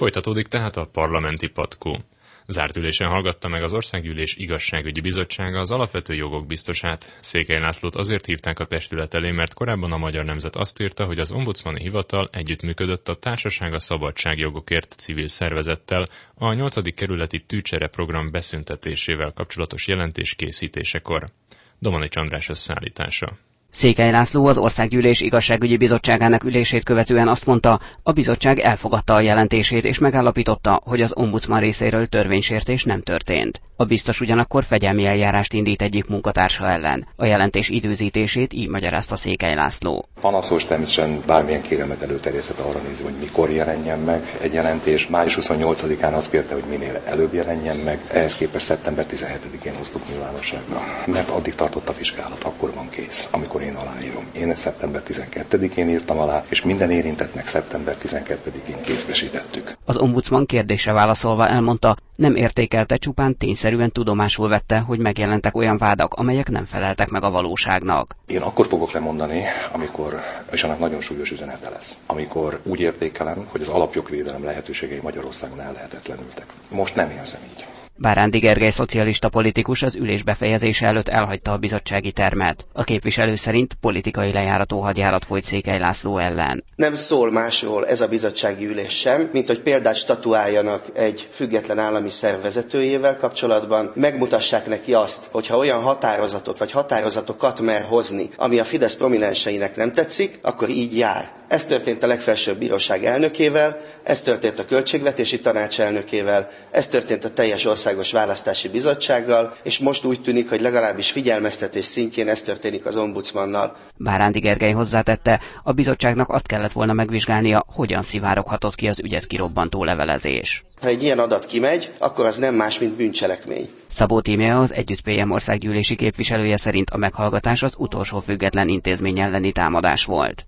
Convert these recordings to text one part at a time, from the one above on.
Folytatódik tehát a parlamenti patkó. Zárt ülésen hallgatta meg az Országgyűlés Igazságügyi Bizottsága az alapvető jogok biztosát. Székely Lászlót azért hívták a testület elé, mert korábban a Magyar Nemzet azt írta, hogy az ombudsmani hivatal együttműködött a Társaság a Szabadságjogokért civil szervezettel a 8. kerületi tűcsere program beszüntetésével kapcsolatos jelentés készítésekor. Domani András összeállítása. Székely László az Országgyűlés Igazságügyi Bizottságának ülését követően azt mondta, a bizottság elfogadta a jelentését és megállapította, hogy az ombudsman részéről törvénysértés nem történt. A biztos ugyanakkor fegyelmi eljárást indít egyik munkatársa ellen. A jelentés időzítését így magyarázta Székely László. Panaszos természetesen bármilyen kéremet előterjesztett arra nézve, hogy mikor jelenjen meg egy jelentés. Május 28-án azt kérte, hogy minél előbb jelenjen meg. Ehhez képest szeptember 17-én hoztuk nyilvánosságra. Mert addig tartott a vizsgálat, akkor van kész, amikor én aláírom. Én szeptember 12-én írtam alá, és minden érintettnek szeptember 12-én kézbesítettük. Az ombudsman kérdésre válaszolva elmondta, nem értékelte, csupán tényszerűen tudomásul vette, hogy megjelentek olyan vádak, amelyek nem feleltek meg a valóságnak. Én akkor fogok lemondani, amikor, és annak nagyon súlyos üzenete lesz, amikor úgy értékelem, hogy az alapjogvédelem lehetőségei Magyarországon ellehetetlenültek. Most nem érzem így. Bárándi Gergely szocialista politikus az ülés befejezése előtt elhagyta a bizottsági termet. A képviselő szerint politikai lejárató hadjárat folyt Székely László ellen. Nem szól másról ez a bizottsági ülés sem, mint hogy példát statuáljanak egy független állami szervezetőjével kapcsolatban, megmutassák neki azt, hogyha olyan határozatot vagy határozatokat mer hozni, ami a Fidesz prominenseinek nem tetszik, akkor így jár. Ez történt a legfelsőbb bíróság elnökével, ez történt a költségvetési tanács elnökével, ez történt a teljes országos választási bizottsággal, és most úgy tűnik, hogy legalábbis figyelmeztetés szintjén ez történik az ombudsmannal. Bárándi Gergely hozzátette, a bizottságnak azt kellett volna megvizsgálnia, hogyan szivároghatott ki az ügyet kirobbantó levelezés. Ha egy ilyen adat kimegy, akkor az nem más, mint bűncselekmény. Szabó Tímea az Együtt PM országgyűlési képviselője szerint a meghallgatás az utolsó független intézmény elleni támadás volt.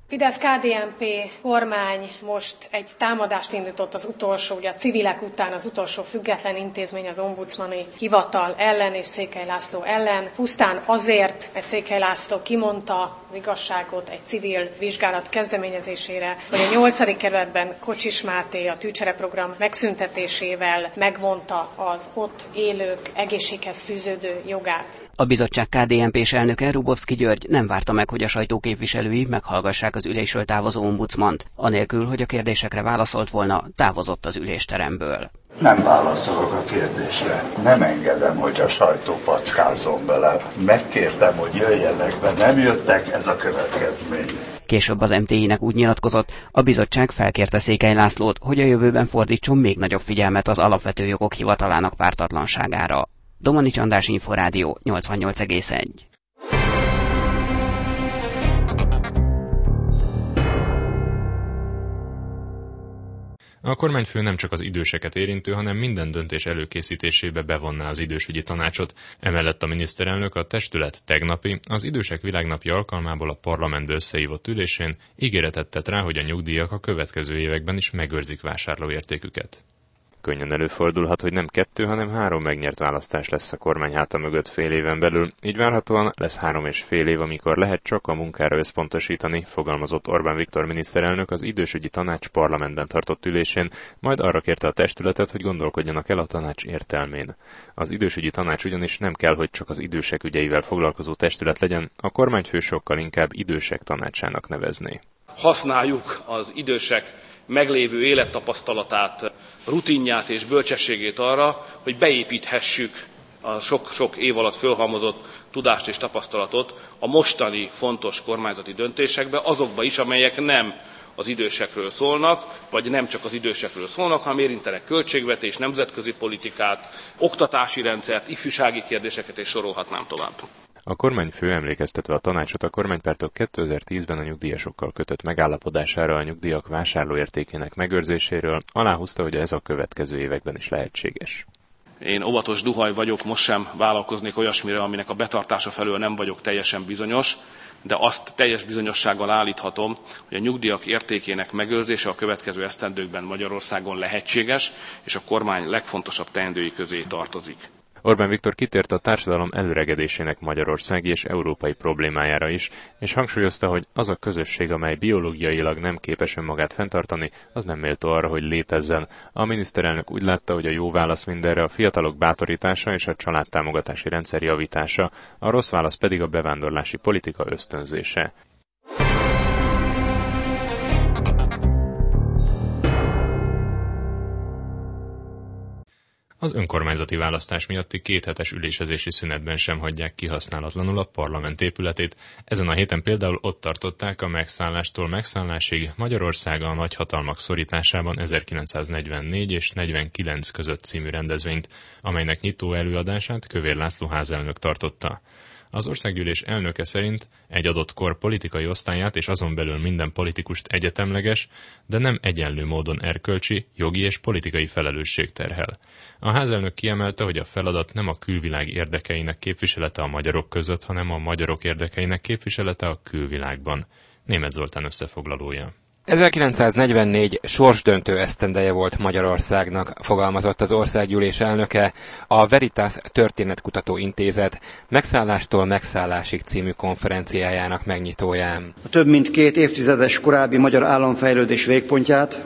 Fidesz-KDNP kormány most egy támadást indított az utolsó, ugye a civilek után az utolsó független intézmény az ombudsmani hivatal ellen és Székely László ellen, pusztán azért, mert Székely László kimondta igazságot egy civil vizsgálat kezdeményezésére, hogy a 8. kerületben Kocsis Máté a tűcsereprogram megszüntetésével megvonta az ott élők egészséghez fűződő jogát. A bizottság KDNP-s elnöke Rubovszki György nem várta meg, hogy a sajtóképviselői meghallgassák az ülésről távozó ombudsmant. Anélkül, hogy a kérdésekre válaszolt volna, távozott az ülésteremből. Nem válaszolok a kérdésre. Nem engedem, hogy a sajtó packázzon bele. Megkértem, hogy jöjjenek be, nem jöttek, ez a következmény. Később az MTI-nek úgy nyilatkozott, a bizottság felkérte Székely Lászlót, hogy a jövőben fordítson még nagyobb figyelmet az alapvető jogok hivatalának pártatlanságára. Domani András Inforádió 88,1 A kormányfő nem csak az időseket érintő, hanem minden döntés előkészítésébe bevonná az idősügyi tanácsot. Emellett a miniszterelnök a testület tegnapi, az idősek világnapja alkalmából a parlamentbe összehívott ülésén ígéretet tett rá, hogy a nyugdíjak a következő években is megőrzik vásárlóértéküket. Könnyen előfordulhat, hogy nem kettő, hanem három megnyert választás lesz a kormány háta mögött fél éven belül. Így várhatóan lesz három és fél év, amikor lehet csak a munkára összpontosítani, fogalmazott Orbán Viktor miniszterelnök az idősügyi tanács parlamentben tartott ülésén, majd arra kérte a testületet, hogy gondolkodjanak el a tanács értelmén. Az idősügyi tanács ugyanis nem kell, hogy csak az idősek ügyeivel foglalkozó testület legyen, a kormányfő sokkal inkább idősek tanácsának nevezné. Használjuk az idősek meglévő élettapasztalatát, rutinját és bölcsességét arra, hogy beépíthessük a sok-sok év alatt fölhalmozott tudást és tapasztalatot a mostani fontos kormányzati döntésekbe, azokba is, amelyek nem az idősekről szólnak, vagy nem csak az idősekről szólnak, hanem érintenek költségvetés, nemzetközi politikát, oktatási rendszert, ifjúsági kérdéseket, és sorolhatnám tovább. A kormányfő emlékeztetve a tanácsot a kormánypártok 2010-ben a nyugdíjasokkal kötött megállapodására a nyugdíjak vásárlóértékének megőrzéséről, aláhúzta, hogy ez a következő években is lehetséges. Én óvatos duhaj vagyok, most sem vállalkoznék olyasmire, aminek a betartása felől nem vagyok teljesen bizonyos, de azt teljes bizonyossággal állíthatom, hogy a nyugdíjak értékének megőrzése a következő esztendőkben Magyarországon lehetséges, és a kormány legfontosabb teendői közé tartozik. Orbán Viktor kitért a társadalom előregedésének magyarországi és európai problémájára is, és hangsúlyozta, hogy az a közösség, amely biológiailag nem képes önmagát fenntartani, az nem méltó arra, hogy létezzen. A miniszterelnök úgy látta, hogy a jó válasz mindenre a fiatalok bátorítása és a családtámogatási rendszer javítása, a rossz válasz pedig a bevándorlási politika ösztönzése. Az önkormányzati választás miatti kéthetes ülésezési szünetben sem hagyják kihasználatlanul a parlament épületét. Ezen a héten például ott tartották a megszállástól megszállásig Magyarország a nagyhatalmak szorításában 1944 és 49 között című rendezvényt, amelynek nyitó előadását Kövér László házelnök tartotta. Az országgyűlés elnöke szerint egy adott kor politikai osztályát és azon belül minden politikust egyetemleges, de nem egyenlő módon erkölcsi, jogi és politikai felelősség terhel. A házelnök kiemelte, hogy a feladat nem a külvilág érdekeinek képviselete a magyarok között, hanem a magyarok érdekeinek képviselete a külvilágban. Német Zoltán összefoglalója. 1944 sorsdöntő esztendeje volt Magyarországnak, fogalmazott az országgyűlés elnöke a Veritas Történetkutató Intézet megszállástól megszállásig című konferenciájának megnyitóján. A több mint két évtizedes korábbi magyar államfejlődés végpontját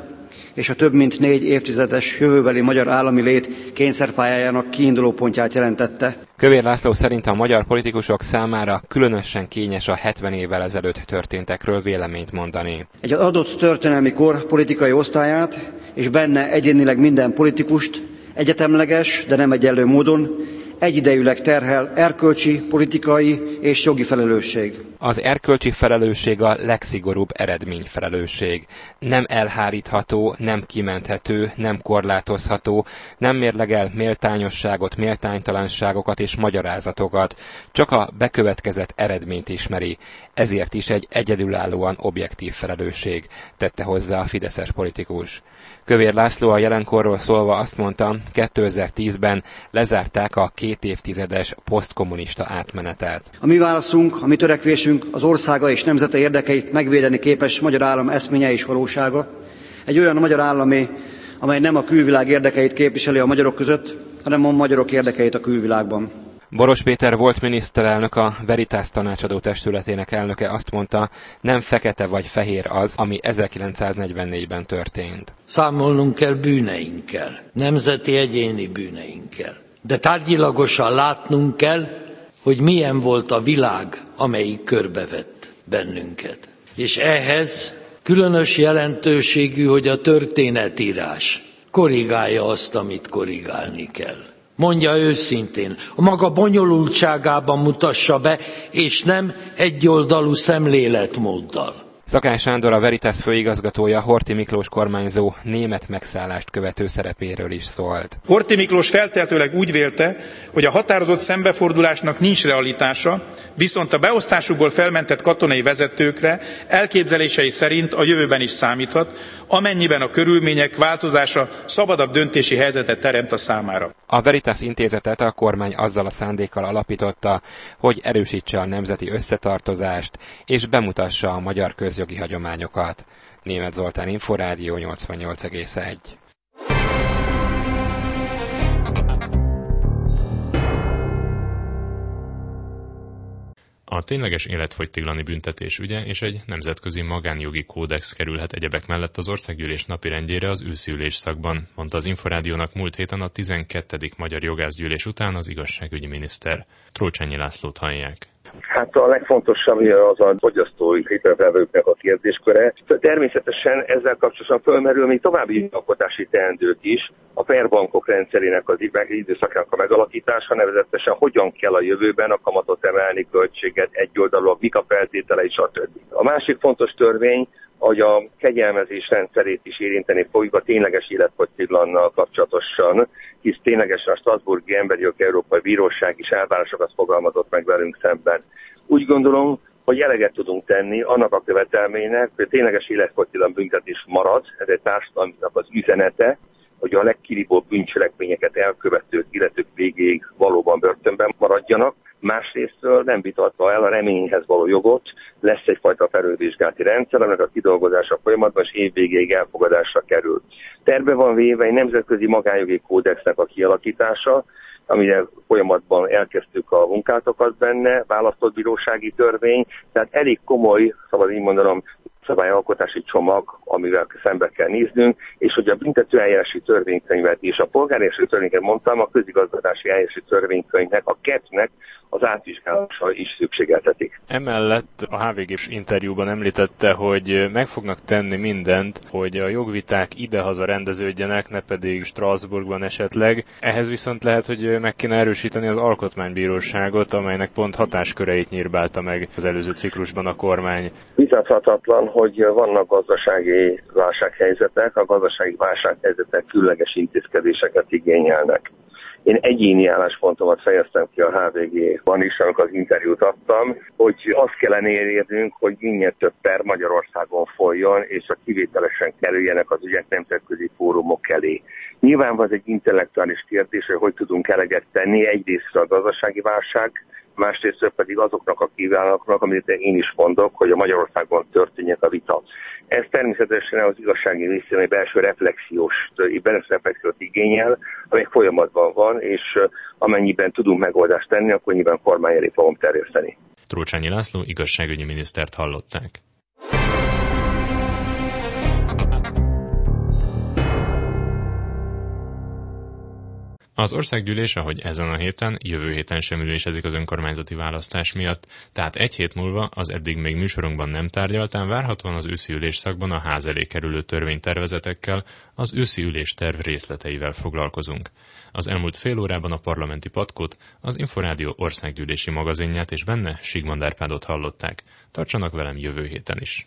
és a több mint négy évtizedes jövőbeli magyar állami lét kényszerpályájának kiinduló pontját jelentette. Kövér László szerint a magyar politikusok számára különösen kényes a 70 évvel ezelőtt történtekről véleményt mondani. Egy adott történelmi kor politikai osztályát, és benne egyénileg minden politikust egyetemleges, de nem egyenlő módon egyidejűleg terhel erkölcsi, politikai és jogi felelősség. Az erkölcsi felelősség a legszigorúbb eredményfelelősség. Nem elhárítható, nem kimenthető, nem korlátozható, nem mérlegel méltányosságot, méltánytalanságokat és magyarázatokat, csak a bekövetkezett eredményt ismeri. Ezért is egy egyedülállóan objektív felelősség, tette hozzá a fideszes politikus. Kövér László a jelenkorról szólva azt mondta, 2010-ben lezárták a két évtizedes posztkommunista átmenetet. A mi válaszunk, a mi törekvésünk az országa és nemzete érdekeit megvédeni képes magyar állam eszménye és valósága. Egy olyan magyar államé, amely nem a külvilág érdekeit képviseli a magyarok között, hanem a magyarok érdekeit a külvilágban. Boros Péter volt miniszterelnök, a Veritas tanácsadó testületének elnöke azt mondta, nem fekete vagy fehér az, ami 1944-ben történt. Számolnunk kell bűneinkkel, nemzeti egyéni bűneinkkel. De tárgyilagosan látnunk kell, hogy milyen volt a világ, amelyik körbevett bennünket. És ehhez különös jelentőségű, hogy a történetírás korrigálja azt, amit korrigálni kell mondja őszintén, a maga bonyolultságában mutassa be, és nem egyoldalú szemléletmóddal. Szakán Sándor a Veritas főigazgatója Horti Miklós kormányzó német megszállást követő szerepéről is szólt. Horti Miklós feltehetőleg úgy vélte, hogy a határozott szembefordulásnak nincs realitása, viszont a beosztásukból felmentett katonai vezetőkre elképzelései szerint a jövőben is számíthat, amennyiben a körülmények változása szabadabb döntési helyzetet teremt a számára. A Veritas intézetet a kormány azzal a szándékkal alapította, hogy erősítse a nemzeti összetartozást és bemutassa a magyar közjogi hagyományokat. Német Zoltán Inforádió 88,1 A tényleges életfogytiglani büntetés ügye és egy nemzetközi magánjogi kódex kerülhet egyebek mellett az országgyűlés napirendjére az őszi ülésszakban, mondta az Inforádiónak múlt héten a 12. Magyar Jogászgyűlés után az igazságügyi miniszter. Trócsányi Lászlót hallják. Hát a legfontosabb az a fogyasztói hitelvevőknek a kérdésköre. Természetesen ezzel kapcsolatban fölmerül még további alkotási teendők is, a perbankok rendszerének az időszakának a megalakítása, nevezetesen hogyan kell a jövőben a kamatot emelni, költséget egyoldalúak, mik a feltételei, stb. A másik fontos törvény, hogy a kegyelmezés rendszerét is érinteni fogjuk a tényleges életfogytiglannal kapcsolatosan, hisz ténylegesen a Strasburgi Emberi Jogi Európai Bíróság is elvárásokat fogalmazott meg velünk szemben. Úgy gondolom, hogy eleget tudunk tenni annak a követelménynek, hogy a tényleges életfogytiglan büntetés marad, ez egy társadalomnak az üzenete, hogy a legkiribóbb bűncselekményeket elkövetők, illetők végéig valóban börtönben maradjanak. Másrésztől nem vitatva el a reményhez való jogot, lesz egyfajta felülvizsgálati rendszer, aminek a kidolgozása folyamatban és évvégéig elfogadásra kerül. Terve van véve egy nemzetközi magánjogi kódexnek a kialakítása, amire folyamatban elkezdtük a munkálatokat benne, választott bírósági törvény, tehát elég komoly, szabad így mondanom, szabályalkotási csomag, amivel szembe kell néznünk, és hogy a büntetőeljárási törvénykönyvet és a polgári törvénykönyvet mondtam, a közigazgatási eljárási törvénykönyvnek, a kettnek az átvizsgálása is szükségeltetik. Emellett a HVG-s interjúban említette, hogy meg fognak tenni mindent, hogy a jogviták idehaza rendeződjenek, ne pedig Strasbourgban esetleg. Ehhez viszont lehet, hogy meg kéne erősíteni az alkotmánybíróságot, amelynek pont hatásköreit nyírbálta meg az előző ciklusban a kormány. Vitathatatlan, hogy vannak gazdasági válsághelyzetek, a gazdasági válsághelyzetek különleges intézkedéseket igényelnek. Én egyéni álláspontomat fejeztem ki a HVG-ban is, amikor az interjút adtam, hogy azt kellene érnünk, hogy minél több per Magyarországon folyjon, és a kivételesen kerüljenek az ügyek nemzetközi fórumok elé. Nyilván van egy intellektuális kérdés, hogy hogy tudunk eleget tenni egyrészt a gazdasági válság másrészt pedig azoknak a kívánoknak, amit én is mondok, hogy a Magyarországon történjen a vita. Ez természetesen az igazsági részén egy belső reflexiós, belső reflexiót igényel, amely folyamatban van, és amennyiben tudunk megoldást tenni, akkor nyilván kormány elé fogom terjeszteni. Trócsányi László igazságügyi minisztert hallották. Az országgyűlés, ahogy ezen a héten, jövő héten sem ülésezik az önkormányzati választás miatt, tehát egy hét múlva az eddig még műsorunkban nem tárgyaltán várhatóan az őszi ülésszakban a ház elé kerülő törvénytervezetekkel, az őszi ülés terv részleteivel foglalkozunk. Az elmúlt fél órában a parlamenti patkót, az Inforádió országgyűlési magazinját és benne Sigmond Árpádot hallották. Tartsanak velem jövő héten is!